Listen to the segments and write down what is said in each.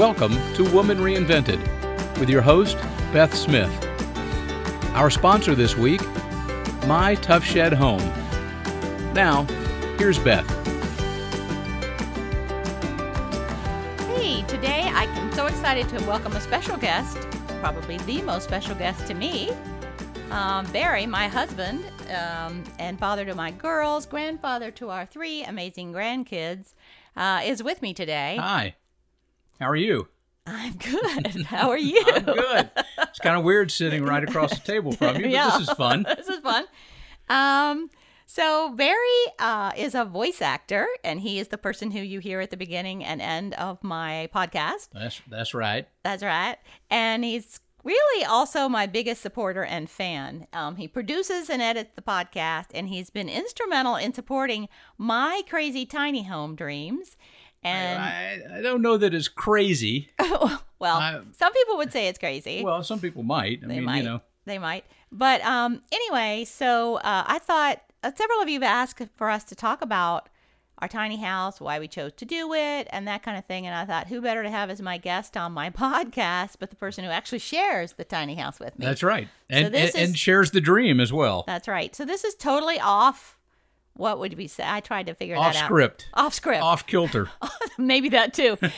Welcome to Woman Reinvented with your host, Beth Smith. Our sponsor this week, My Tuff Shed Home. Now, here's Beth. Hey, today I am so excited to welcome a special guest, probably the most special guest to me, um, Barry, my husband, um, and father to my girls, grandfather to our three amazing grandkids, uh, is with me today. Hi. How are you? I'm good. How are you? I'm good. It's kind of weird sitting right across the table from you, but Yeah. this is fun. this is fun. Um, so Barry uh, is a voice actor, and he is the person who you hear at the beginning and end of my podcast. That's that's right. That's right. And he's really also my biggest supporter and fan. Um, he produces and edits the podcast, and he's been instrumental in supporting my crazy tiny home dreams. And I, I don't know that it's crazy. well, I- some people would say it's crazy. Well, some people might. I they mean, might. you know. They might. But um, anyway, so uh, I thought uh, several of you have asked for us to talk about our tiny house, why we chose to do it, and that kind of thing. And I thought, who better to have as my guest on my podcast but the person who actually shares the tiny house with me? That's right. And, this and, and shares the dream as well. That's right. So this is totally off. What would we say? I tried to figure Off that out. Off script. Off script. Off kilter. Maybe that too. this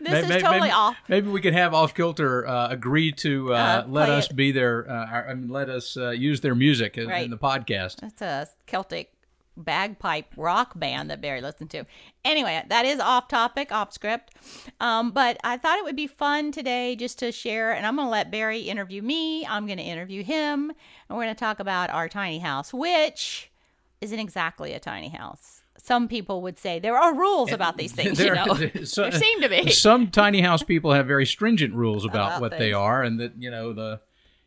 May- is totally maybe, off. Maybe we could have off kilter uh, agree to uh, Uh, let us it. be their, uh, our- I mean, let us uh, use their music in, Right. in the podcast. It's a Celtic bagpipe rock band that Barry listened to. Anyway, that is off topic, off script. Um, but I thought it would be fun today just to share, and I'm going to let Barry interview me. I'm going to interview him, and we're going to talk about our tiny house, which isn't exactly a tiny house. Some people would say there are rules about these things, you There- know. so- there seem to be. Some tiny house people have very stringent rules about, About what they are, and that you know the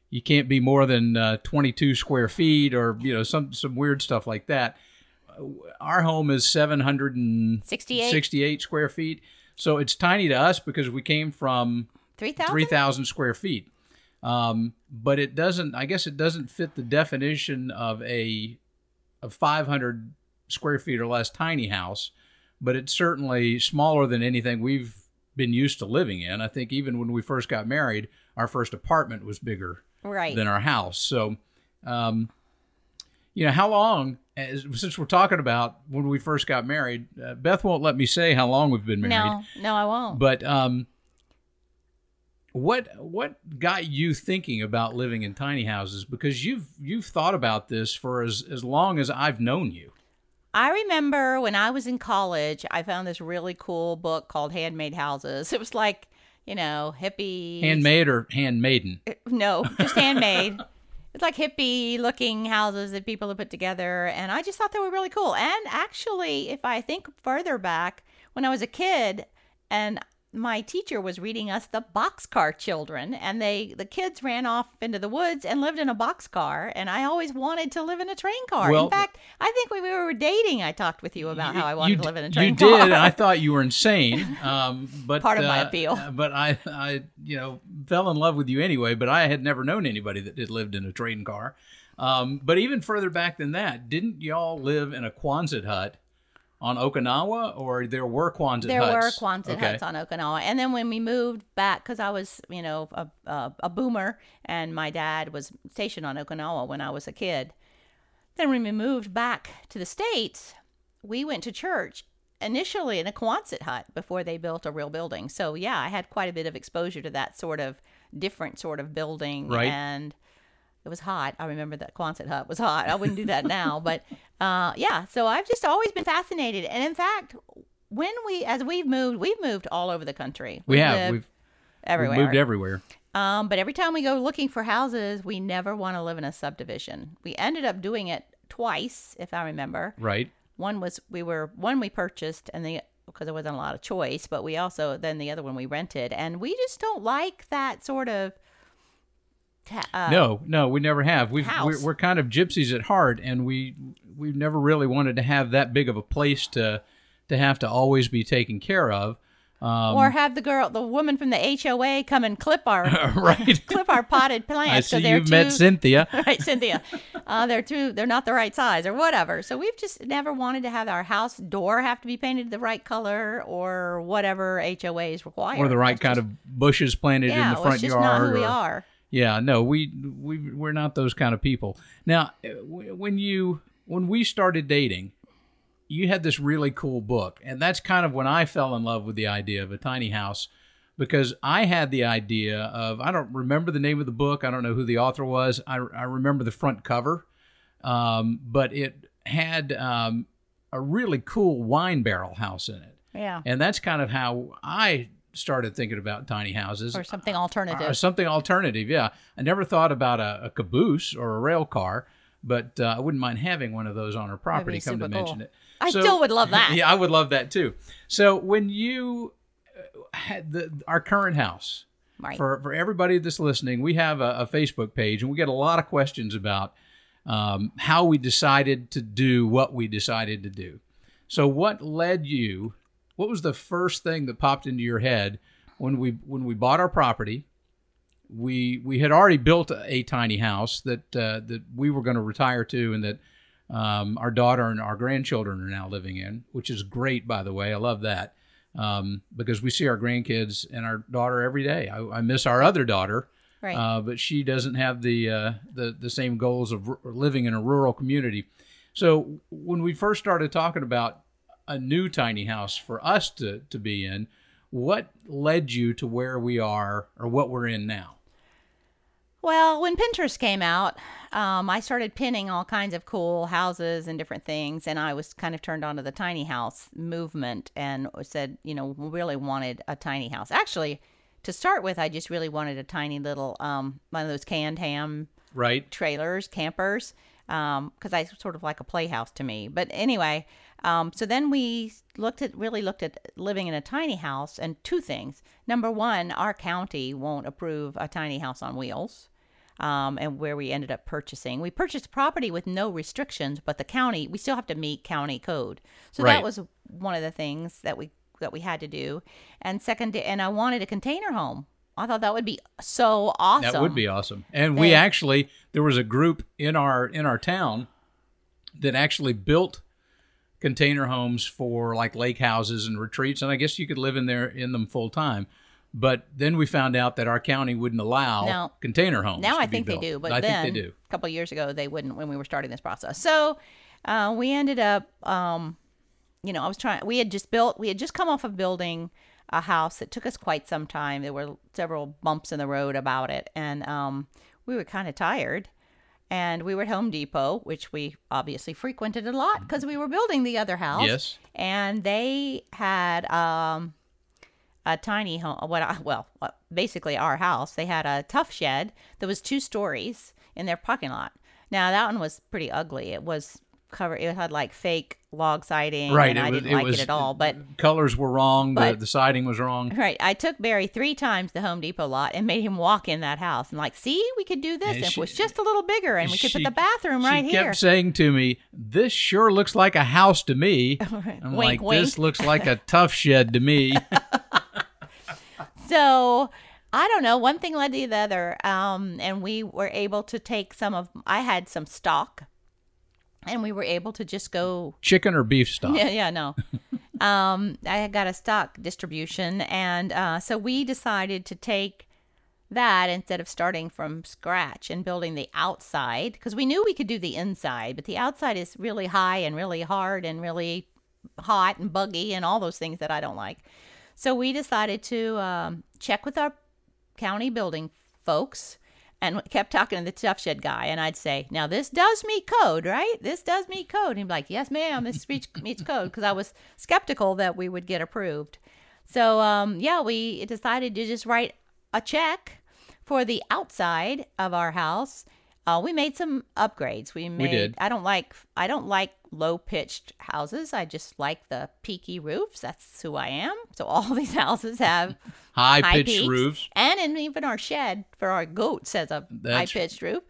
you can't be more than uh, 22 square feet, or you know some some weird stuff like that. Our home is 768 square feet, so it's tiny to us because we came from 3,000? 3,000 square feet. Um, but it doesn't, I guess it doesn't fit the definition of a, a 500 square feet or less tiny house, but it's certainly smaller than anything we've been used to living in. I think even when we first got married, our first apartment was bigger Right. than our house. So, um, you know, how long, as, since we're talking about when we first got married, uh, Beth won't let me say how long we've been married. no, no, I won't. But um, what what got you thinking about living in tiny houses? Because you've you've thought about this for as as long as I've known you. I remember when I was in college, I found this really cool book called Handmade Houses. It was like, you know, hippie. Handmade or handmaiden? Uh, no, just handmade. it's like hippie looking houses that people have put together. And I just thought they were really cool. And actually, if I think further back, when I was a kid and my teacher was reading us the boxcar children and they the kids ran off into the woods and lived in a boxcar and i always wanted to live in a train car Well- in fact i think when we were dating i talked with you about how i wanted you, to live in a train car. you did, I thought you were insane. Um, but Part of my uh, appeal. But I, I, you know, fell in love with you anyway. But I had never known anybody that had lived in a train car. Um, but even further back than that, didn't y'all live in a Quonset hut on Okinawa, or there were Quonset huts? There huts? were Quonset Okay. huts on Okinawa, and then when we moved back, because I was, you know, a, a, a boomer, and my dad was stationed on Okinawa when I was a kid. Then when we moved back to the states, we went to church initially in a Quonset hut before they built a real building. So yeah, I had quite a bit of exposure to that sort of different sort of building, Right. and it was hot. I remember that Quonset hut was hot. I wouldn't do that now, but uh, yeah. So I've just always been fascinated, and in fact, when we as we've moved, we've moved all over the country. We We've lived We've, we've moved everywhere. Um, but every time we go looking for houses, we never want to live in a subdivision. We ended up doing it twice, if I remember. Right. One was we were one we purchased, and the because there wasn't a lot of choice, but we also then the other one we rented, and we just don't like that sort of. Ta- uh, no, no, we never have. We've house. we're, we're kind of gypsies at heart, and we we've never really wanted to have that big of a place to to have to always be taken care of. Um, or have the girl, the woman from the HOA, come and clip our right. clip our potted I plants see because they're you've too met Cynthia. right, Cynthia. Uh, they're too they're not the right size or whatever. So we've just never wanted to have our house door have to be painted the right color or whatever HOAs require. Or the right kind of bushes planted yeah, in the front it's just yard. not who we are. Yeah, no, we we we're not those kind of people. Now, when you when we started dating, you had this really cool book, and that's kind of when I fell in love with the idea of a tiny house because I had the idea of I don't remember the name of the book, I don't know who the author was. I I remember the front cover, um, but it had um, a really cool wine barrel house in it, Yeah. and that's kind of how I started thinking about tiny houses Or something alternative. or something alternative. Yeah, I never thought about a, a caboose or a rail car, but uh, I wouldn't mind having one of those on our property. Come to super mention it, I still would love that. Yeah, I would love that too. So when you uh, had the our current house. Right. For, for everybody that's listening, we have a, a Facebook page and we get a lot of questions about um, how we decided to do what we decided to do. So, what led you? What was the first thing that popped into your head when we when we bought our property? We we had already built a, a tiny house that uh, that we were going to retire to, and that um, our daughter and our grandchildren are now living in, which is great, by the way. I love that um, because we see our grandkids and our daughter every day. I, I miss our other daughter, Right. uh, but she doesn't have the uh, the the same goals of r- living in a rural community. So when we first started talking about a new tiny house for us to to be in, what led you to where we are or what we're in now? Well, when Pinterest came out, um, I started pinning all kinds of cool houses and different things, and I was kind of turned on to the tiny house movement and said, you know, really wanted a tiny house. Actually, to start with, I just really wanted a tiny little um, one of those canned ham Right? trailers, campers, because I sort of like a playhouse to me. But anyway, um, so then we looked at really looked at living in a tiny house, and two things. Number one, our county won't approve a tiny house on wheels. Um, and where we ended up purchasing, we purchased property with no restrictions, but the county we still have to meet county code. So Right. that was one of the things that we that we had to do. And second, and I wanted a container home. I thought that would be so awesome. That would be awesome. And we actually there was a group in our in our town that actually built container homes for like lake houses and retreats and I guess you could live in there in them full time. But then we found out that our county wouldn't allow Now- container homes. Now I think they do, but I then think they do. a couple of years ago they wouldn't when we were starting this process. So uh, we ended up, um, you know, I was trying. We had just built. We had just come off of building a house that took us quite some time. There were several bumps in the road about it, and um, we were kind of tired. And we were at Home Depot, which we obviously frequented a lot because we were building the other house. Yes. And they had um, a tiny home. What? I, well, basically our house. They had a Tuff shed that was two stories in their parking lot. Now that one was pretty ugly. It was covered. It had like fake log siding, Right. and it I was- didn't like was- it at all. But colors were wrong, the, but- the siding was wrong. Right. I took Barry three times the Home Depot lot and made him walk in that house. And like, see, we could do this if it was just a little bigger and we could She- put the bathroom right she kept here. saying to me, "This sure looks like a house to me." I'm like, Wink, "This looks like a Tuff shed to me." So I don't know. One thing led to the other. Um, and we were able to take some of, I had some stock and we were able to just go Chicken or beef stock? Yeah, yeah, no. um, I had got a stock distribution, and uh, so we decided to take that instead of starting from scratch and building the outside because we knew we could do the inside, but the outside is really high and really hard and really hot and buggy and all those things that I don't like. So we decided to um, check with our county building folks and kept talking to the Tuff shed guy. And I'd say, now this does meet code, right? This does meet code. And he'd be like, yes, ma'am, this meets, meets code because I was skeptical that we would get approved. So, um, yeah, we decided to just write a check for the outside of our house. Uh, we made some upgrades. We made. did. I don't like. I don't like low pitched houses. I just like the peaky roofs. That's who I am. So all these houses have High pitched roofs. and in even our shed for our goats has a high pitched roof.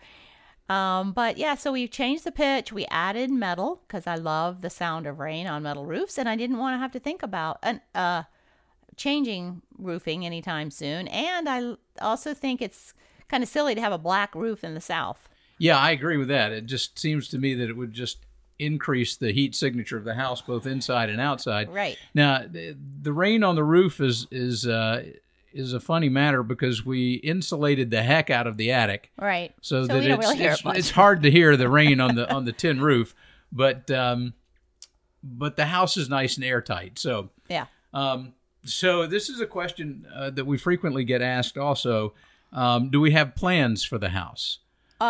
Um, but yeah, so we've changed the pitch. We added metal because I love the sound of rain on metal roofs, and I didn't want to have to think about an uh changing roofing anytime soon, and I also think it's kind of silly to have a black roof in the South. Yeah, I agree with that. It just seems to me that it would just increase the heat signature of the house, both inside and outside. Right. Now, the, the rain on the roof is is uh, is a funny matter because we insulated the heck out of the attic, Right. so, So that it's, really hear it's, it it's hard to hear the rain on the on the tin roof. But um, but the house is nice and airtight. So Yeah. um, so this is a question uh, that we frequently get asked. Also, um, do we have plans for the house? So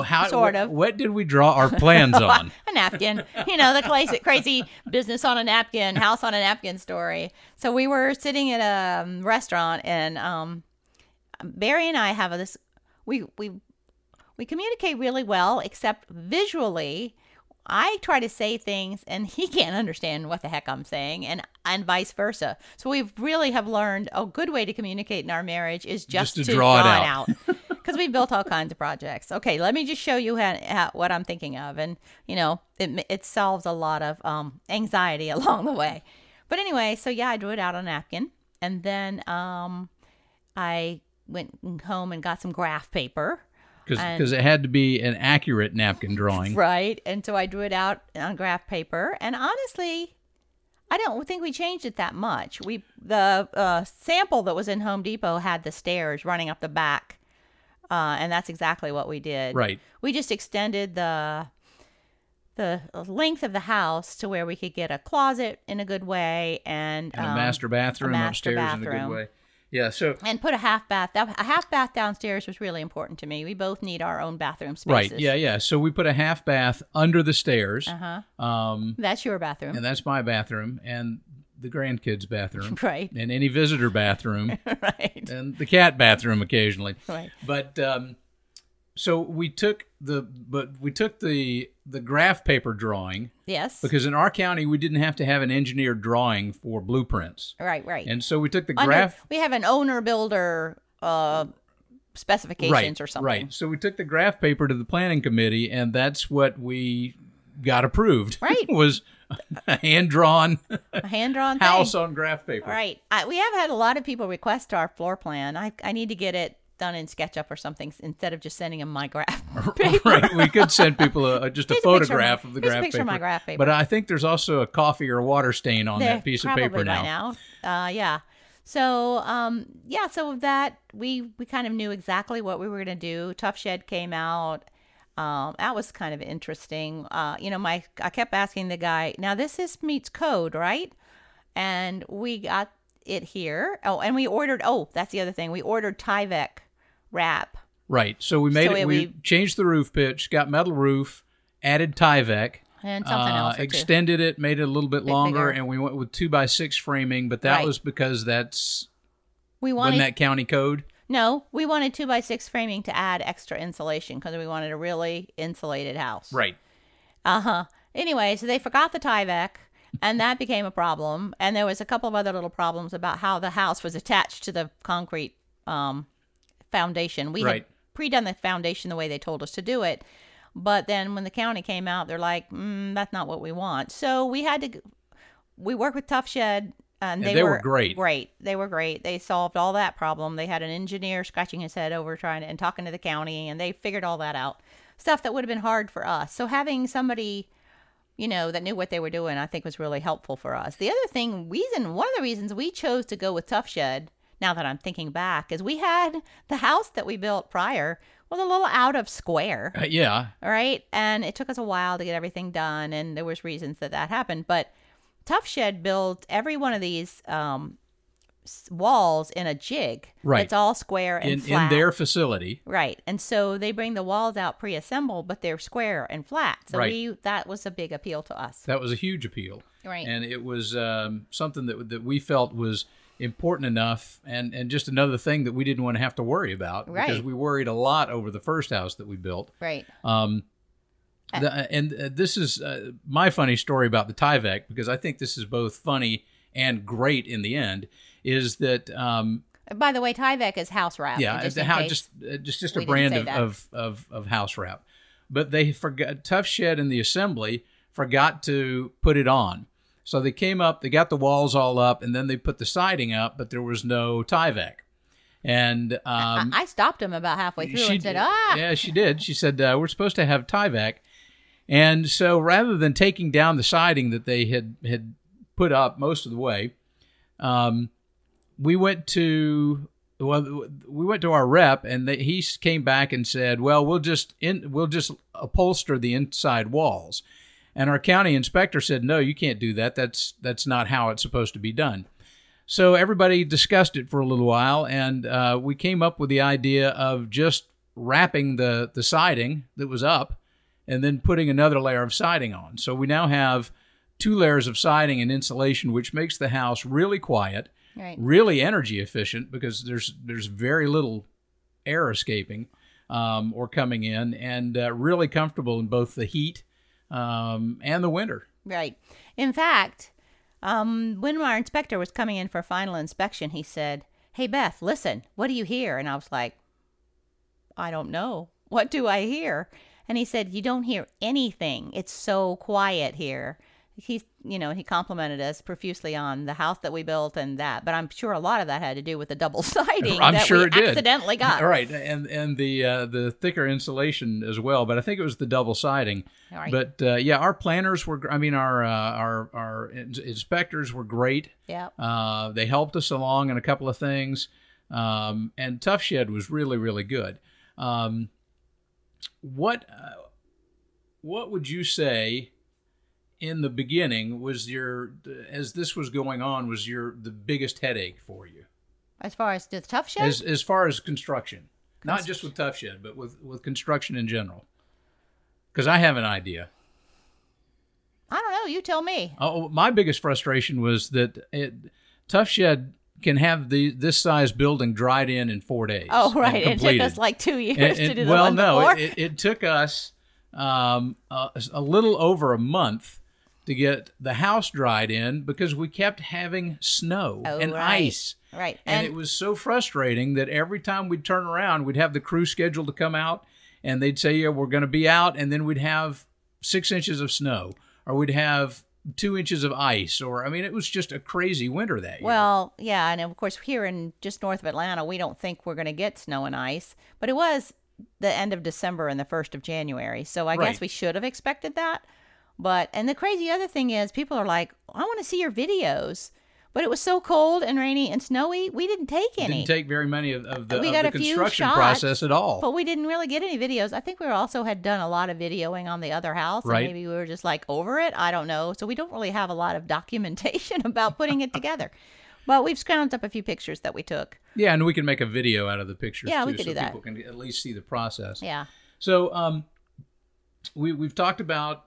Um, how sort what, of. what did we draw our plans on? a napkin. You know, the crazy, crazy business on a napkin, house on a napkin story. So we were sitting at a um, restaurant, and um, Barry and I have this. We we we communicate really well, except visually. I try to say things, and he can't understand what the heck I'm saying, and and vice versa. So we really have learned a good way to communicate in our marriage is just, Just to draw it out because we built all kinds of projects. Okay, let me just show you how, how, what I'm thinking of, and you know, it it solves a lot of um, anxiety along the way. But anyway, so yeah, I drew it out on a napkin, and then um, I went home and got some graph paper. Because it had to be an accurate napkin drawing. Right. And so I drew it out on graph paper. And honestly, I don't think we changed it that much. We the uh, sample that was in Home Depot had the stairs running up the back, uh, and that's exactly what we did. Right. We just extended the the length of the house to where we could get a closet in a good way and, And a um, master bathroom master upstairs in a good way. Yeah. So and put a half bath. That, a half bath downstairs was really important to me. We both need our own bathroom spaces. right. Yeah. Yeah. So we put a half bath under the stairs. Uh huh. Um, That's your bathroom. and that's my bathroom and the grandkids' bathroom Right. and any visitor bathroom right. and the cat bathroom occasionally. Right. But um, so we took the but we took the the graph paper drawing Yes. because in our county we didn't have to have an engineered drawing for blueprints, right. Right. and so we took the Under- graph we have an owner builder uh, specifications right or something. right. So we took the graph paper to the planning committee, and that's what we got approved. Right. was a hand drawn A hand drawn house thing. on graph paper. Right. I, we have had a lot of people request our floor plan. I I need to get it done in SketchUp or something instead of just sending them my graph paper. right. We could send people a, just a Here's a picture of photograph of the graph picture paper. of my graph paper. But I think there's also a coffee or water stain on They're that piece of paper now. now. Uh, yeah. So um, yeah, so that we we kind of knew exactly what we were gonna do. Tuff Shed came out. Um, that was kind of interesting. Uh, you know, my I kept asking the guy, now this is meets code, right? And we got it here. Oh, and we ordered. Oh, that's the other thing. We ordered Tyvek wrap. Right. So we made So it. We, we- changed the roof pitch, got metal roof, added Tyvek, And something uh, else two. extended it, made it a little bit longer, bigger. and we went with two by six framing. But that Right. was because that's We wanted that county code. No, we wanted two by six framing to add extra insulation because we wanted a really insulated house. Right. Uh huh. Anyway, so they forgot the Tyvek, and that became a problem. And there was a couple of other little problems about how the house was attached to the concrete um, foundation. We Right. had pre-done the foundation the way they told us to do it, but then when the county came out, they're like, mm, "That's not what we want." So we had to. We worked with Tuff Shed. And they, they were great. Great. They were great. They solved all that problem. They had an engineer scratching his head over trying to, and talking to the county, and they figured all that out. Stuff that would have been hard for us. So having somebody you know, that knew what they were doing, I think was really helpful for us. The other thing, reason, one of the reasons we chose to go with Tuff Shed, now that I'm thinking back, is we had the house that we built prior was a little out of square, Uh, yeah. Right. And it took us a while to get everything done, and there was reasons that that happened. But Tuff Shed built every one of these um, walls in a jig. Right. It's all square and In in their facility. Right. And so they bring the walls out pre-assembled, but they're square and flat. So Right. we that was a big appeal to us. That was a huge appeal. Right. And it was um, something that that we felt was important enough, and and just another thing that we didn't want to have to worry about because we worried a lot over the first house that we built. Right. Um, the, and uh, this is uh, my funny story about the Tyvek because I think this is both funny and great in the end. Is that um, By the way, Tyvek is house wrap. yeah, just how just uh, just just a brand of, of, of of house wrap, but they forgot Tuff Shed in the assembly forgot to put it on. So they came up, they got the walls all up, and then they put the siding up, but there was no Tyvek. And um, I, I stopped him about halfway through she and said, "Ah, Yeah, she did. She said uh, we're supposed to have Tyvek, and so rather than taking down the siding that they had had put up most of the way, um, we went to well, we went to our rep, and they, he came back and said, "Well, we'll just in, we'll just upholster the inside walls." And our county inspector said, "No, you can't do that. That's that's not how it's supposed to be done." So everybody discussed it for a little while, and uh, we came up with the idea of just wrapping the the siding that was up, and then putting another layer of siding on. So we now have two layers of siding and insulation, which makes the house really quiet, right." really energy efficient because there's there's very little air escaping um, or coming in, and uh, really comfortable in both the heat um, and the winter. Right. In fact, um, when our inspector was coming in for final inspection, he said, Hey, Beth, listen, what do you hear? And I was like, I don't know. What do I hear? And he said, You don't hear anything. It's so quiet here. He, you know, he complimented us profusely on the house that we built and that, but I'm sure a lot of that had to do with the double siding I'm that sure we it did. accidentally got. All right, and and the uh, the thicker insulation as well, but I think it was the double siding. All right. But uh, yeah, our planners were. I mean, our uh, our our ins- inspectors were great. Yeah. Uh, they helped us along in a couple of things, um, and Tuff Shed was really really good. Um, what uh, what would you say in the beginning was your as this was going on was your the biggest headache for you? As far as the Tuff shed, as as far as construction, not just with Tuff Shed, but with with construction in general. Because I have an idea. I don't know. You tell me. Oh, my biggest frustration was that it, Tuff Shed can have the this size building dried in in four days. Oh, right. It took us like two years And- to do the well, one no, before. it, it, took us um, a, a little over a month to get the house dried in because we kept having snow Oh, and right. ice. right. And, it was so frustrating that every time we'd turn around, we'd have the crew scheduled to come out, and they'd say, "Yeah, we're going to be out," and then we'd have six inches of snow, or we'd have two inches of ice, or I mean, it was just a crazy winter that year. Well, yeah, and of course here in just north of Atlanta, we don't think we're going to get snow and ice, but it was the end of December and the first of January, so I Right. guess we should have expected that. But and the crazy other thing is, people are like, "I want to see your videos," but it was so cold and rainy and snowy, we didn't take any. didn't take very many of, of the, We of got the a few construction shots, process at all. but we didn't really get any videos. I think we also had done a lot of videoing on the other house, Right. and maybe we were just like over it. I don't know. So we don't really have a lot of documentation about putting it together. But we've scrounged up a few pictures that we took. yeah, and we can make a video out of the pictures Yeah, too, we could so do that. people can at least see the process. Yeah. So, um, we we've talked about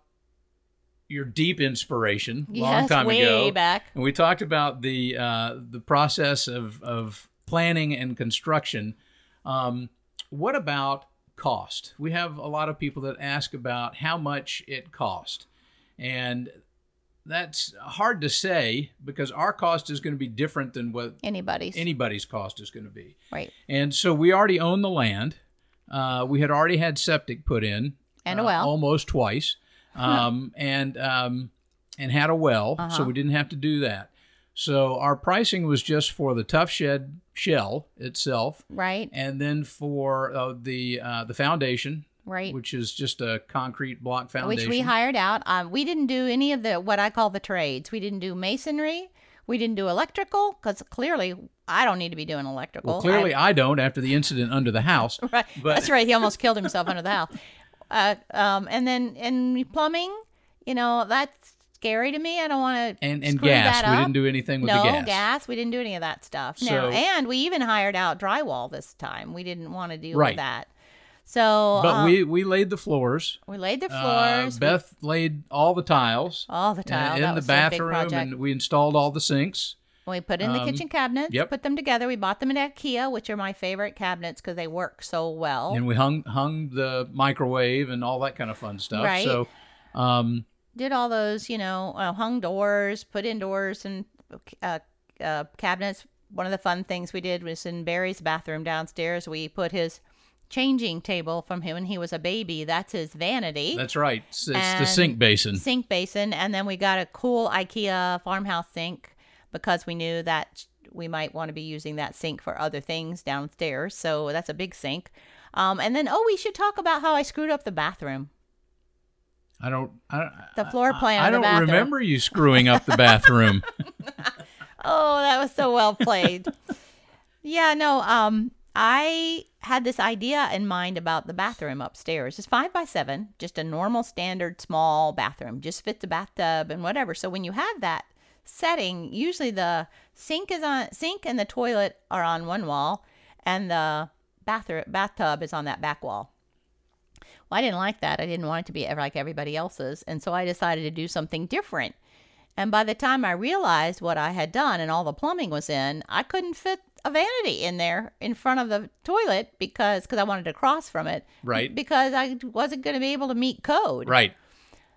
your deep inspiration a long Yes, time way ago, back. and we talked about the uh, the process of of planning and construction. Um, what about cost? We have a lot of people that ask about how much it cost, and that's hard to say because our cost is going to be different than what Anybody's. anybody's cost is going to be. right. And so we already own the land. Uh, we had already had septic put in, And a uh, well. almost twice, um, and um, and had a well, so Uh-huh. we didn't have to do that. So our pricing was just for the Tuff shed shell itself, Right. and then for uh, the uh, the foundation, Right. which is just a concrete block foundation. Which we hired out. Um, we didn't do any of the what I call the trades. We didn't do masonry. We didn't do electrical because clearly I don't need to be doing electrical. well, clearly I, don't after the incident under the house. Right. But- That's right. He almost killed himself under the house. Uh, um, and then and plumbing, you know, that's scary to me. I don't want to. And and gas, that we didn't do anything with no the gas. gas, We didn't do any of that stuff. no. And we even hired out drywall this time. We didn't want to do Right. that. So, But um, we we laid the floors. we laid the Uh, floors. we- Beth laid all the tiles. all the tiles in that the was a big bathroom, and we installed all the sinks. We put in the Um, kitchen cabinets, yep. put them together. We bought them at IKEA, which are my favorite cabinets because they work so well. and we hung hung the microwave and all that kind of fun stuff. Right. So, um, Did all those, you know, uh, hung doors, put in doors and uh, uh, cabinets. One of the fun things we did was in Barry's bathroom downstairs. We put his changing table from him when he was a baby. That's his vanity. That's right. It's, it's the sink basin. sink basin, and then we got a cool IKEA farmhouse sink because we knew that we might want to be using that sink for other things downstairs. So that's a big sink. Um, and then, oh, we should talk about how I screwed up the bathroom. I don't. I, The floor plan I, I don't remember you screwing up the bathroom. Oh, that was so well played. yeah, no, um, I had this idea in mind about the bathroom upstairs. It's five by seven, just a normal standard small bathroom, just fits a bathtub and whatever. So when you have that setting, usually the sink is on sink and the toilet are on one wall, and the bathroom bathtub is on that back wall. Well, I didn't like that. I didn't want it to be like everybody else's, and so I decided to do something different. And by the time I realized what I had done and all the plumbing was in, I couldn't fit a vanity in there in front of the toilet because cause I wanted to cross from it. Right. Because I wasn't going to be able to meet code. right.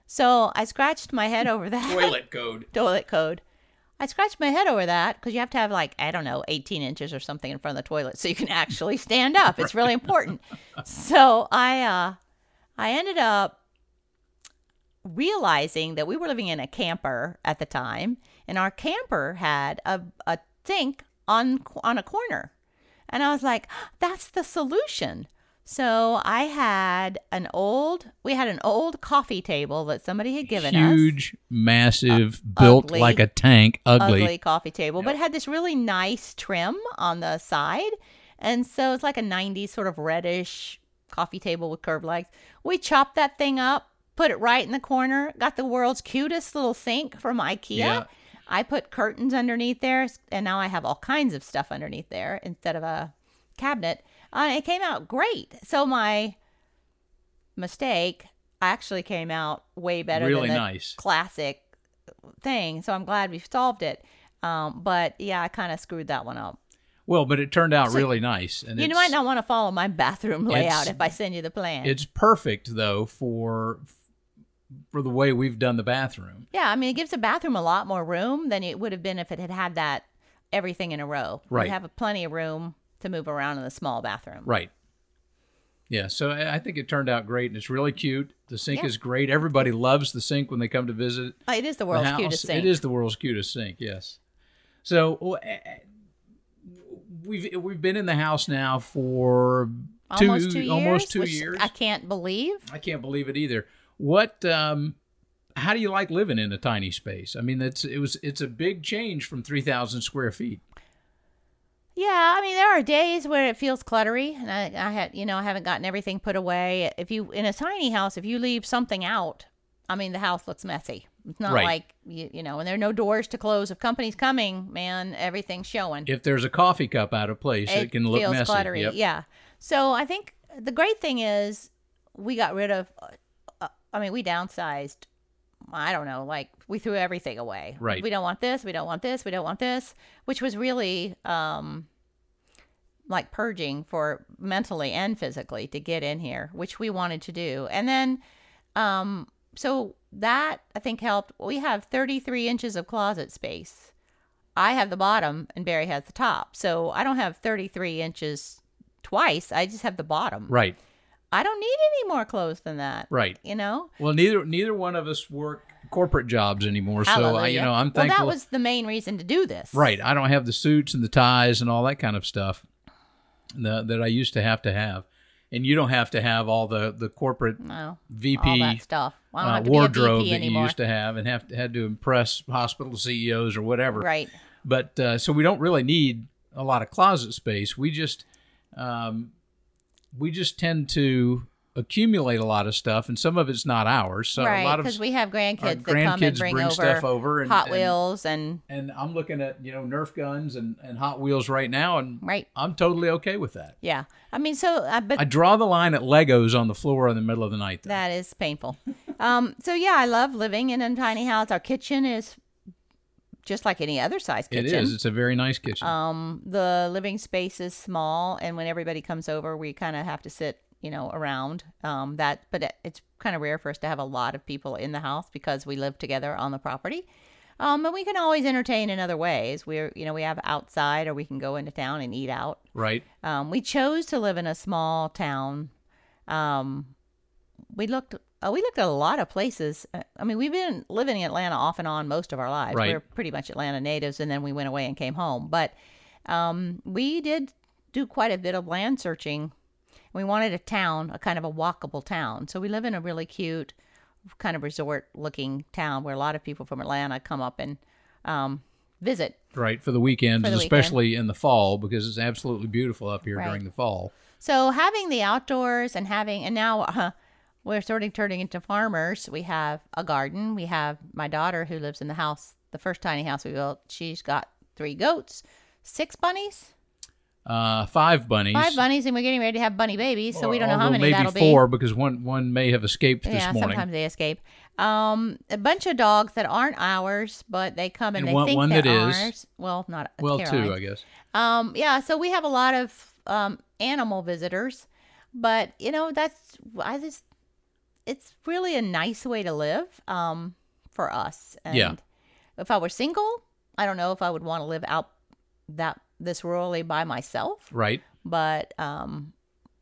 So I scratched my head over that. Toilet code. toilet code. I scratched my head over that because you have to have like I don't know 18 inches or something in front of the toilet so you can actually stand up. It's really important. So I uh, I ended up realizing that we were living in a camper at the time, and our camper had a, a sink on on a corner, and I was like, that's the solution. So I had an old we had an old coffee table that somebody had given us Huge, massive, uh, built ugly. like a tank. Ugly. ugly coffee table, but it had this really nice trim on the side. And so it's like a 90s sort of reddish coffee table with curved legs. We chopped that thing up, put it right in the corner, got the world's cutest little sink from IKEA. I put curtains underneath there, and now I have all kinds of stuff underneath there instead of a cabinet. Uh, it came out great. So my mistake actually came out way better Really than the nice. classic thing. So I'm glad we solved it. Um, but yeah, I kind of screwed that one up. Well, but it turned out really nice, and You might not want to follow my bathroom layout if I send you the plan. It's perfect though for for the way we've done the bathroom. yeah, I mean, it gives the bathroom a lot more room than it would have been if it had had that everything in a row. Right. You have plenty of room to move around in the small bathroom. Right. Yeah, so I think it turned out great, and it's really cute. The sink Yeah. is great. Everybody loves the sink when they come to visit. Uh, It is the the world's house. cutest sink. It is the world's cutest sink. Yes. So we've we've been in the house now for two almost two years. almost two years. I can't believe. I can't believe it either. What? Um, how do you like living in a tiny space? I mean, that's it was it's a big change from three thousand square feet. Yeah, I mean there are days where it feels cluttery, and I, I had you know I haven't gotten everything put away. If you in a tiny house, if you leave something out, I mean the house looks messy. It's not Right. like you you know, and there are no doors to close. If company's coming, man, everything's showing. If there's a coffee cup out of place, it, can look feels messy. cluttery. Yep. Yeah. So I think the great thing is we got rid of. Uh, I mean, we downsized. I don't know, like we threw everything away. Right. We don't want this. We don't want this. We don't want this, which was really um, like purging for mentally and physically to get in here, which we wanted to do. And then, um, so that I think helped. We have 33 inches of closet space. I have the bottom and Barry has the top. So I don't have 33 inches twice. I just have the bottom. Right. I don't need any more clothes than that. Right. You know? Well, neither neither one of us work corporate jobs anymore, so I, you know I'm thankful. well, that was the main reason to do this. right. I don't have the suits and the ties and all that kind of stuff that, that I used to have to have, and you don't have to have all the the corporate No. VP stuff. I don't uh, have to be a wardrobe VP that anymore. you used to have and have to, had to impress hospital CEOs or whatever. Right. But uh, so we don't really need a lot of closet space. We just um, we just tend to accumulate a lot of stuff, and some of it's not ours. So a lot of Because we have grandkids our that come and bring, bring over, stuff over and- Hot Wheels and and I'm looking at you know Nerf guns and, and Hot Wheels right now, and right. I'm totally okay with that. Yeah. I mean, so uh, but I draw the line at Legos on the floor in the middle of the night. Though. That is painful. um, so yeah, I love living in a tiny house. Our kitchen is just like any other size kitchen. It is. It's a very nice kitchen. Um, the living space is small, and when everybody comes over, we kind of have to sit, you know, around. Um, that, but it, it's kind of rare for us to have a lot of people in the house because we live together on the property. Um, and we can always entertain in other ways. We're, you know, we have outside, or we can go into town and eat out. Right. Um, we chose to live in a small town. Um, we looked. Uh, we looked at a lot of places. Uh, I mean, we've been living in Atlanta off and on most of our lives. Right. We're pretty much Atlanta natives, and then we went away and came home. But um, we did do quite a bit of land searching. We wanted a town, a kind of a walkable town. So we live in a really cute, kind of resort-looking town where a lot of people from Atlanta come up and um, visit. Right. For the weekends, For the especially in the fall, because it's absolutely beautiful up here Right. during the fall. So having the outdoors and having and now uh, we're sort of turning into farmers. We have a garden. We have my daughter who lives in the house, the first tiny house we built. She's got three goats, six bunnies, Uh, five bunnies. five bunnies, and we're getting ready to have bunny babies. So we don't know how many maybe that'll four be. because one one may have escaped this yeah, morning. sometimes they escape. Um, a bunch of dogs that aren't ours, but they come and, And they one- think one they're that is. ours. Well, not well, Caroline. two, I guess. Um, yeah, so we have a lot of um, animal visitors, but you know that's I just it's really a nice way to live um, for us. And Yeah. If I were single, I don't know if I would want to live out that this rurally by myself, Right. but um,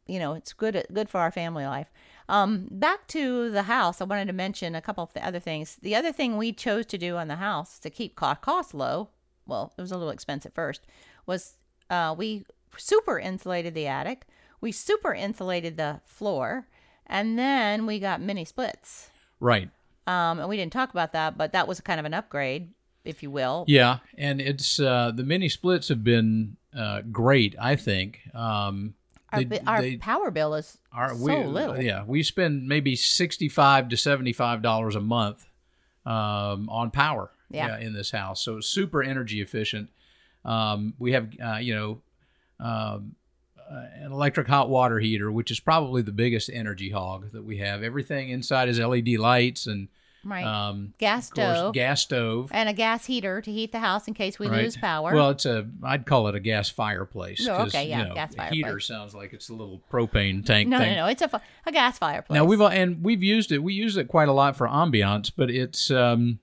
you know it's good good for our family life. Um, back to the house, I wanted to mention a couple of the other things. The other thing we chose to do on the house to keep co- costs low, well, it was a little expensive first, was uh, we super insulated the attic, we super insulated the floor, and then we got mini splits. Right. Um, and we didn't talk about that, but that was kind of an upgrade, if you will. Yeah, and it's uh, the mini splits have been uh, great. I think. Um, Our, they- our they power bill is are so we, little. Yeah, we spend maybe sixty-five to seventy-five dollars a month um, on power. Yeah. in this house, so super energy efficient. Um, we have, uh, you know, um, an electric hot water heater, which is probably the biggest energy hog that we have. Everything inside is LED lights and Right. um, gas course, stove. gas stove. and a gas heater to heat the house in case we right? lose power. Well, it's a I'd call it a gas fireplace. Oh, okay, yeah, you know, gas a Heater fireplace. sounds like it's a little propane tank no, thing. no, no. It's a, a gas fireplace. Now we've and we've used it. We use it quite a lot for ambiance, but it's um,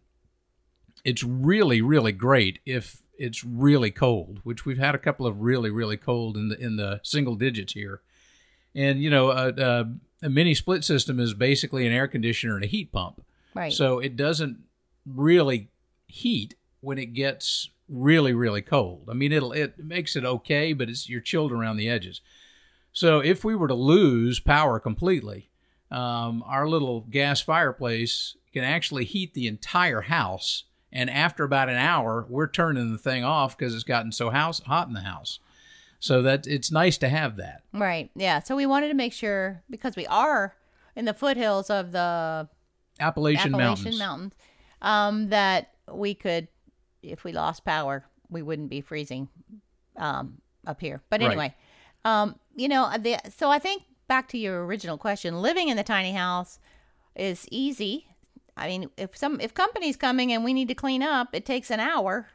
it's really really great if it's really cold, which we've had a couple of really really cold in the in the single digits here. And you know, a, a, a mini split system is basically an air conditioner and a heat pump, right. so it doesn't really heat when it gets really really cold. I mean, it'll it makes it okay, but it's you're chilled around the edges. So if we were to lose power completely, um, our little gas fireplace can actually heat the entire house. And after about an hour, we're turning the thing off because it's gotten so house hot in the house. So that it's nice to have that. Right. Yeah. So we wanted to make sure because we are in the foothills of the Appalachian, Appalachian Mountains. Mountains, um, that we could, if we lost power, we wouldn't be freezing um, up here. But Right. anyway, um, you know, the, so I think back to your original question, living in the tiny house is easy. I mean, if some if company's coming and we need to clean up, it takes an hour.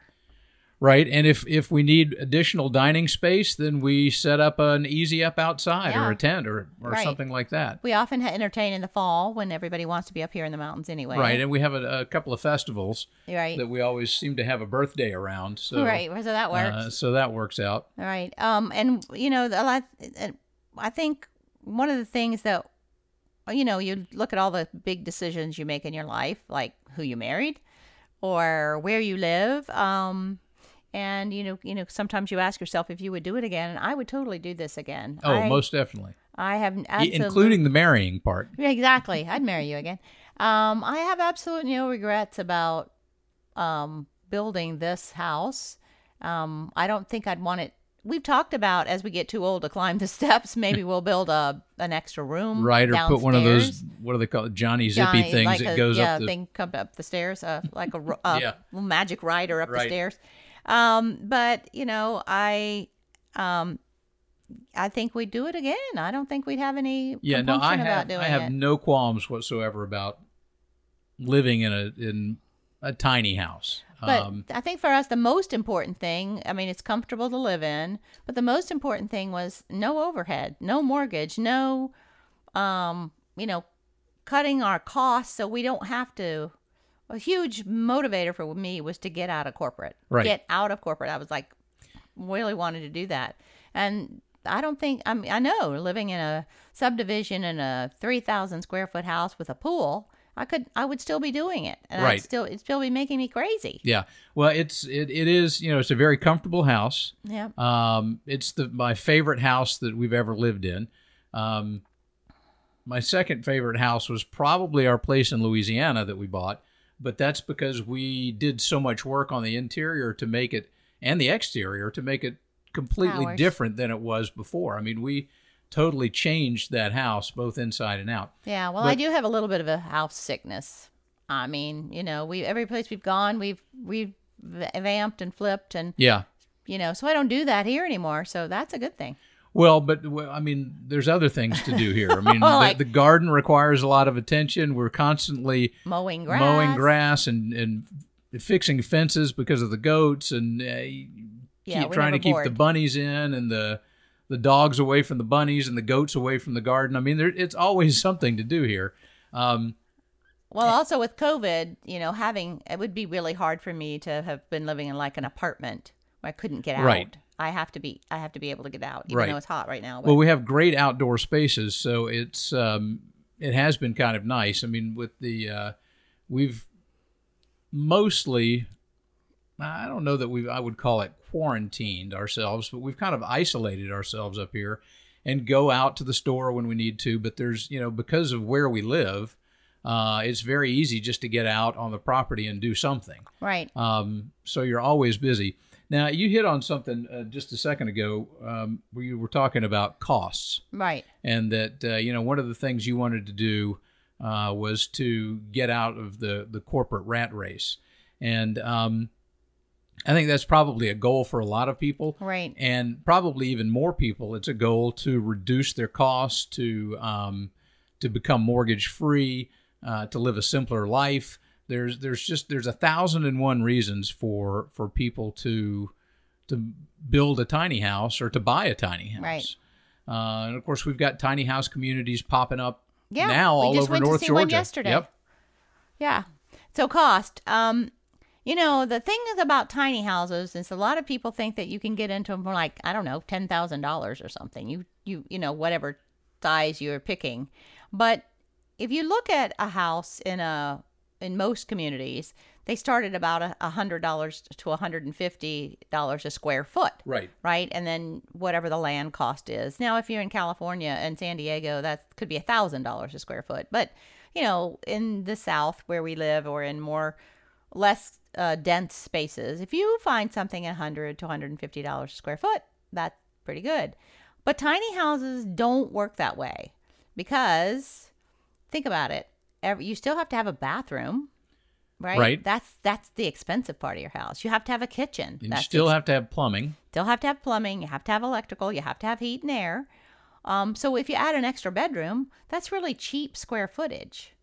Right. And if if we need additional dining space, then we set up an easy up outside Yeah. or a tent or, or Right. something like that. We often entertain in the fall when everybody wants to be up here in the mountains anyway. Right. And we have a, a couple of festivals Right. that we always seem to have a birthday around. So right. So that works. Uh, so that works out. All right. Um, and you know, lot. I think one of the things that you know, you look at all the big decisions you make in your life, like who you married, or where you live. Um, and you know, you know, sometimes you ask yourself if you would do it again. And I would totally do this again. Oh, I, most definitely. I have absolutely, Including the marrying part. Yeah, exactly. I'd marry you again. Um, I have absolutely no regrets about um, building this house. Um, I don't think I'd want it. We've talked about as we get too old to climb the steps, maybe we'll build a an extra room, Right. Or put one of those, what do they call it? Johnny Zippy Johnny- things like that a- goes yeah, up the. thing come up the stairs, uh, like a, a Yeah. magic rider up the stairs. Um, but you know, I, um, I think we'd do it again. I don't think we'd have any yeah, no, I have, I have it. no qualms whatsoever about living in a in a tiny house. But um, I think for us, the most important thing, I mean, it's comfortable to live in, but the most important thing was no overhead, no mortgage, no, um, you know, cutting our costs so we don't have to a huge motivator for me was to get out of corporate. Right. Get out of corporate. I was like, really wanted to do that. And I don't think, I mean, I know living in a subdivision in a 3,000 square foot house with a pool, I could, I would still be doing it. And I'd still, it'd still be making me crazy. Yeah. Well, it's it, it is you know it's a very comfortable house. Yeah. Um, it's the my favorite house that we've ever lived in. Um, my second favorite house was probably our place in Louisiana that we bought, but that's because we did so much work on the interior to make it and the exterior to make it completely different than it was before. I mean, we totally changed that house both inside and out. Yeah, well, I do have a little bit of a house sickness. I mean, you know, we every place we've gone, we've we've vamped and flipped, and Yeah. you know, so I don't do that here anymore. So that's a good thing. Well, but well, I mean, there's other things to do here. I mean, Well, the, the garden requires a lot of attention. We're constantly Mowing grass, mowing grass and and fixing fences because of the goats and uh, Yeah, keep trying to never keep the bunnies in and the the dogs away from the bunnies and the goats away from the garden. I mean, there, it's always something to do here. Um, Well, also with COVID, you know, having it would be really hard for me to have been living in like an apartment where I couldn't get out. Right. I have to be. I have to be able to get out, even Right. though it's hot right now. But well, we have great outdoor spaces, so it's um, it has been kind of nice. I mean, with the uh, we've mostly I don't know that we I would call it quarantined ourselves, but we've kind of isolated ourselves up here and go out to the store when we need to. But there's you know because of where we live, uh, it's very easy just to get out on the property and do something. right. Um, so you're always busy. Now you hit on something uh, just a second ago um, where you were talking about costs Right. and that uh, you know one of the things you wanted to do uh, was to get out of the the corporate rat race, and um, I think that's probably a goal for a lot of people, Right. and probably even more people. It's a goal to reduce their costs, to um, to become mortgage free, uh, to live a simpler life. There's there's just there's a thousand and one reasons for for people to to build a tiny house or to buy a tiny house. Right. Uh, and of course, we've got tiny house communities popping up Yeah. now we all just over went North to see Georgia. One yesterday. Yep. Yeah. So cost. Um, you know, the thing is about tiny houses is a lot of people think that you can get into them for like, I don't know, ten thousand dollars or something. You you you know, whatever size you're picking. But if you look at a house in a in most communities, they start at about a a hundred dollars to a hundred and fifty dollars a square foot Right. right? And then whatever the land cost is. Now, if you're in California and San Diego, that could be a thousand dollars a square foot. But you know, in the South where we live, or in more less uh, dense spaces, if you find something a hundred to one hundred and fifty dollars a square foot, that's pretty good. But tiny houses don't work that way because think about it. Every, you still have to have a bathroom. Right? Right. That's that's the expensive part of your house. You have to have a kitchen. And you still have to have plumbing. still have to have plumbing, you have to have electrical, you have to have heat and air. Um, so if you add an extra bedroom, that's really cheap square footage.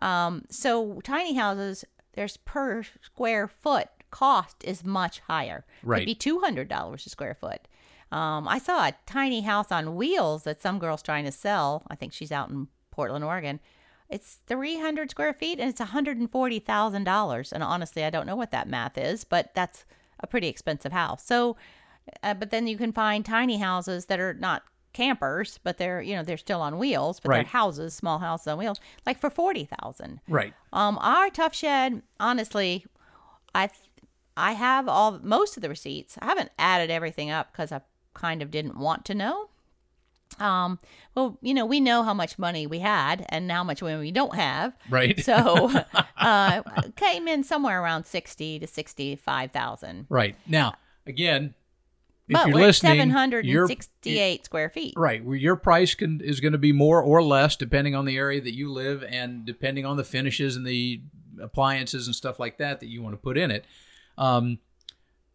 Um, so tiny houses, there's per square foot cost is much higher. Right. Could be two hundred dollars a square foot. Um, I saw a tiny house on wheels that some girl's trying to sell. I think she's out in Portland, Oregon. It's 300 square feet and it's $140,000. And honestly, I don't know what that math is, but that's a pretty expensive house. So, uh, but then you can find tiny houses that are not campers, but they're, you know, they're still on wheels, but Right. they're houses, small houses on wheels, like for 40,000. Right. Um, our Tuff Shed, honestly, I th- I have all most of the receipts. I haven't added everything up because I kind of didn't want to know. Um, well, you know, we know how much money we had and how much money we don't have. Right. So, uh, came in somewhere around sixty to sixty-five thousand. right. Now, again, But you're we're listening, seven hundred you're- and sixty-eight square feet. Right. Well, your price can is going to be more or less depending on the area that you live and depending on the finishes and the appliances and stuff like that that you want to put in it. Um,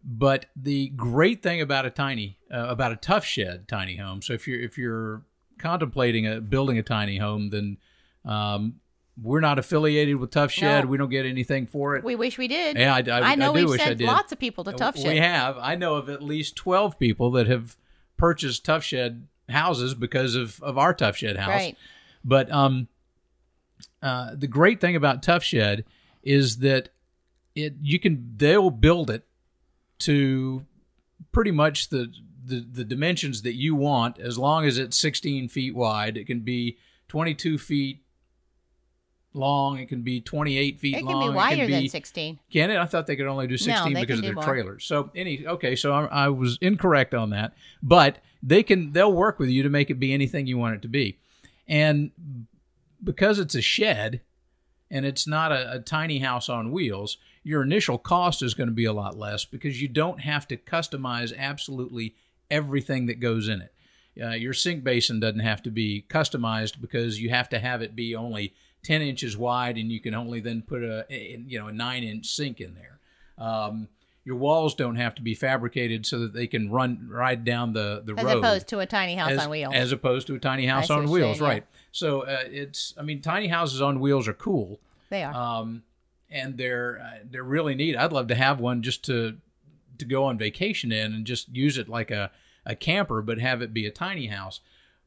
but the great thing about a tiny, uh, about a Tuff Shed tiny home. So if you're if you're contemplating a building a tiny home, then um, we're not affiliated with Tuff Shed. No. We don't get anything for it. We wish we did. yeah, I, I, I know I do we've wish I sent did. lots of people to Tuff Shed. We have. I know of at least 12 people that have purchased Tuff Shed houses because of, of our Tuff Shed house. Right. But um, uh, the great thing about Tuff Shed is that it you can they'll build it to pretty much the the, the dimensions that you want as long as it's 16 feet wide. It can be 22 feet long. It can be 28 feet It long. It can be wider be, than 16. Can it? I thought they could only do 16 they because can of their more. trailers. So any okay, so I, I was incorrect on that, but they can they'll work with you to make it be anything you want it to be, and because it's a shed and it's not a, a tiny house on wheels, your initial cost is going to be a lot less because you don't have to customize absolutely everything that goes in it. Uh, your sink basin doesn't have to be customized because you have to have it be only 10 inches wide and you can only then put a, a you know a 9 inch sink in there. Um, your walls don't have to be fabricated so that they can run ride down the the As road opposed to a tiny house as, on wheels. as opposed to a tiny house on wheels, saying, yeah. right? So uh, it's I mean tiny houses on wheels are cool, they are. um, and they're uh, they're really neat. I'd love to have one just to to go on vacation in and just use it like a a camper, but have it be a tiny house.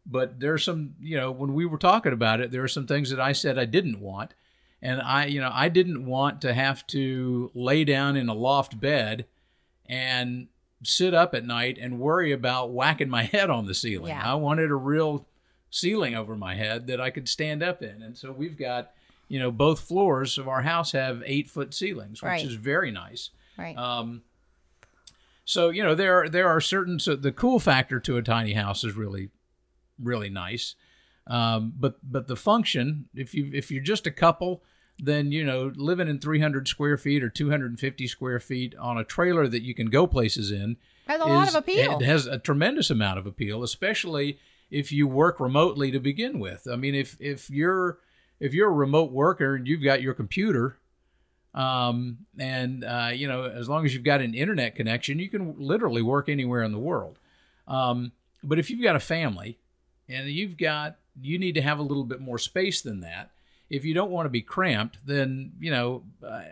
But there's some you know when we were talking about it, there are some things that I said I didn't want, and I you know I didn't want to have to lay down in a loft bed and sit up at night and worry about whacking my head on the ceiling. Yeah. I wanted a real ceiling over my head that I could stand up in. And so we've got, you know, both floors of our house have eight foot ceilings, which Right. is very nice. right. Um, so you know there are there are certain so the cool factor to a tiny house is really really nice, um, but but the function if you if you're just a couple then you know living in 300 square feet or 250 square feet on a trailer that you can go places in Has a lot of appeal. It has a tremendous amount of appeal, especially if you work remotely to begin with. I mean, if if you're if you're a remote worker and you've got your computer, um, and uh, you know, as long as you've got an internet connection, you can literally work anywhere in the world. Um, but if you've got a family and you've got you need to have a little bit more space than that. If you don't want to be cramped, then you know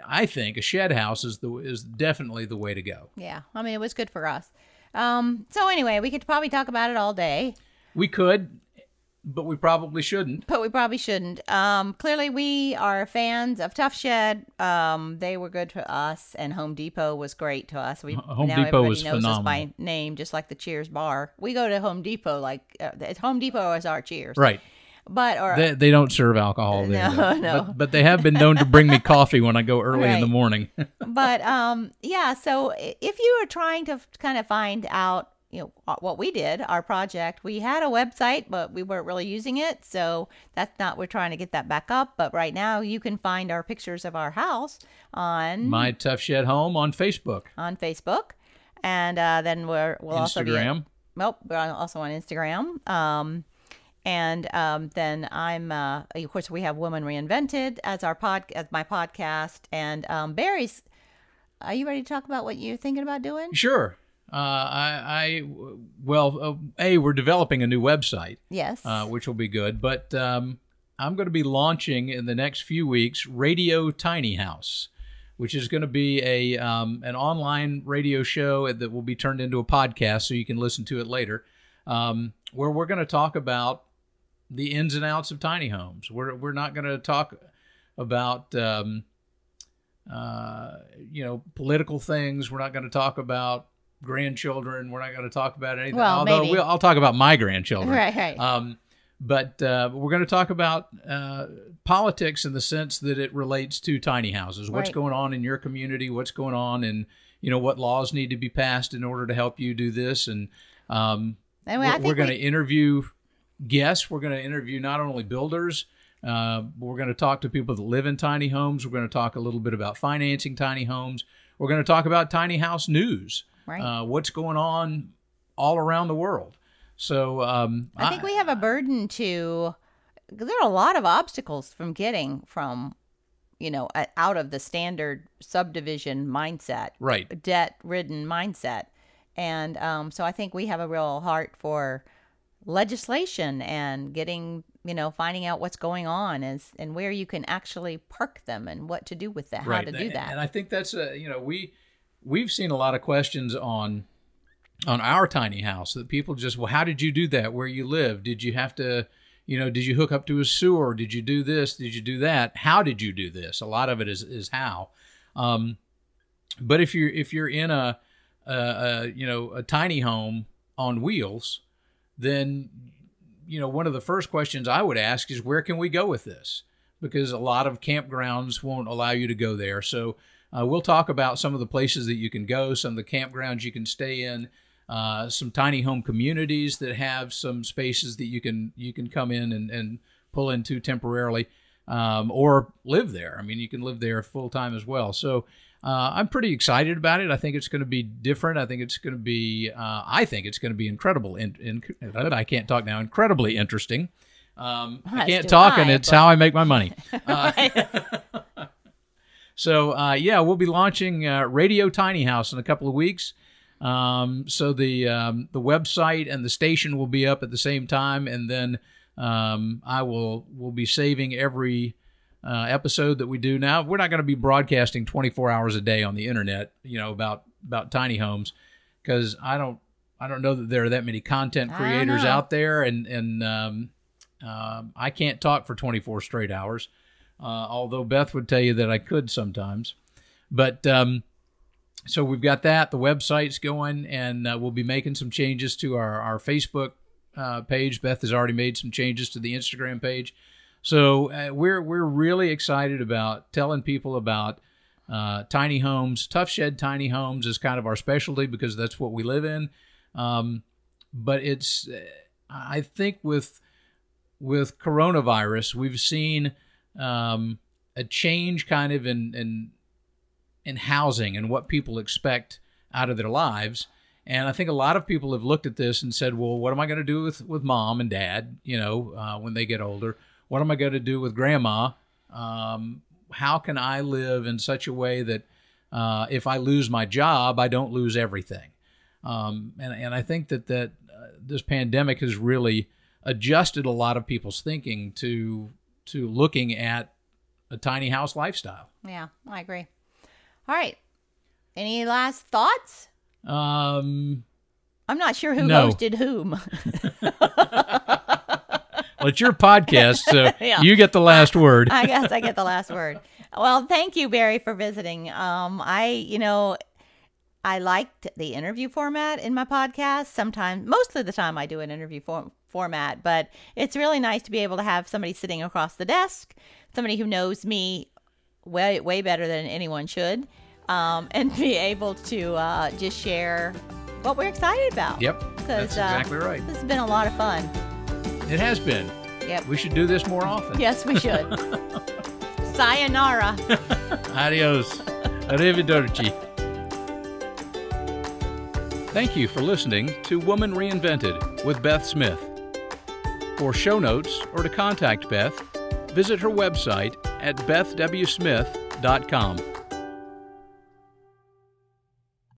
I- think a shed house is the is definitely the way to go. yeah. I mean, it was good for us. Um, so anyway, we could probably talk about it all day, We could, but we probably shouldn't. but we probably shouldn't. Um, clearly, we are fans of Tuff Shed. Um, they were good to us, and Home Depot was great to us. We Home now Depot everybody knows us by name, just like the Cheers bar. We go to Home Depot like uh, it's Home Depot is our Cheers, Right. But or They, they don't serve alcohol there. No, no. But, but they have been known to bring me coffee when I go early in the morning. but um yeah so if you are trying to kind of find out you know uh, what we did our project we had a website but we weren't really using it so that's not we're trying to get that back up but right now you can find our pictures of our house on My Tuff Shed Home on Facebook, on facebook and uh, then we're we'll also be Instagram. Nope, we're on- also on Instagram. Um, and um, then I'm, uh, of course, we have Woman Reinvented as our pod, as my podcast. And um, Barry's, are you ready to talk about what you're thinking about doing? Sure. Uh, I, I, well, uh, A, we're developing a new website, Yes. uh, which will be good. But um, I'm going to be launching in the next few weeks Radio Tiny House, which is going to be a um, an online radio show that will be turned into a podcast, so you can listen to it later. Um, where we're going to talk about the ins and outs of tiny homes. We're we're not going to talk about um, uh, you know political things. We're not going to talk about grandchildren. We're not going to talk about anything. Well, Although maybe. we'll, I'll talk about my grandchildren. right, right. Um, but uh, we're going to talk about uh, politics in the sense that it relates to tiny houses. What's Right. going on in your community? What's going on, and you know what laws need to be passed in order to help you do this. And um, And we're, we're going to we- interview guests. We're going to interview not only builders. Uh, we're going to talk to people that live in tiny homes. We're going to talk a little bit about financing tiny homes. We're going to talk about tiny house news. Right. Uh, what's going on all around the world. So um, I think we have a burden to. There are a lot of obstacles from getting from, you know, out of the standard subdivision mindset, right. debt-ridden mindset, and um, so I think we have a real heart for legislation and getting, you know, finding out what's going on as and where you can actually park them and what to do with that, how right. to do that. And I think that's a you know we we've seen a lot of questions on on our tiny house that people just well how did you do that where you live did you have to you know, did you hook up to a sewer? Did you do this? Did you do that? How did you do this? A lot of it is is how. Um, but if you're if you're in a, a, a you know a tiny home on wheels, then you know one of the first questions I would ask is where can we go with this? Because a lot of campgrounds won't allow you to go there. So uh, we'll talk about some of the places that you can go, some of the campgrounds you can stay in, uh, some tiny home communities that have some spaces that you can you can come in and, and pull into temporarily, um, or live there. I mean, you can live there full time as well. So uh, I'm pretty excited about it. I think it's going to be different. I think it's going to be. Uh, I think it's going to be incredible. In, in, I can't talk now. Incredibly interesting. Um, I can't talk, I, and it's but... how I make my money. Uh, so uh, yeah, we'll be launching uh, Radio Tiny House in a couple of weeks. Um, so the um, the website and the station will be up at the same time, and then um, I will will be saving every uh, episode that we do now. We're not going to be broadcasting 24 hours a day on the internet, you know, about about tiny homes, because I don't I don't know that there are that many content creators out there, and and um, uh, I can't talk for 24 straight hours. Uh, although Beth would tell you that I could sometimes, but um, so we've got that. The website's going, and uh, we'll be making some changes to our our Facebook uh, page. Beth has already made some changes to the Instagram page. So uh, we're we're really excited about telling people about uh, tiny homes. Tuff Shed Tiny Homes is kind of our specialty because that's what we live in. Um, but it's I think with with coronavirus, we've seen um, a change kind of in in in housing and what people expect out of their lives. And I think a lot of people have looked at this and said, "Well, what am I going to do with with mom and dad? You know, uh, when they get older, what am I going to do with grandma? Um, how can I live in such a way that uh, if I lose my job, I don't lose everything?" Um, and and I think that that uh, this pandemic has really adjusted a lot of people's thinking to to looking at a tiny house lifestyle. Yeah, I agree. All right. Any last thoughts? Um, I'm not sure who no. hosted whom. well, it's your podcast, so yeah. you get the last word. I guess I get the last word. Well, thank you, Barry, for visiting. Um, I, you know, I liked the interview format in my podcast. Sometimes, most of the time, I do an interview form- format, but it's really nice to be able to have somebody sitting across the desk, somebody who knows me way way better than anyone should, um, and be able to uh, just share what we're excited about. Yep, that's uh, exactly right. This has been a lot of fun. It has been. Yep. We should do this more often. Yes, we should. Sayonara. Adios. Arrivederci. Thank you for listening to Woman Reinvented with Beth Smith. For show notes or to contact Beth, visit her website at bethwsmith.com.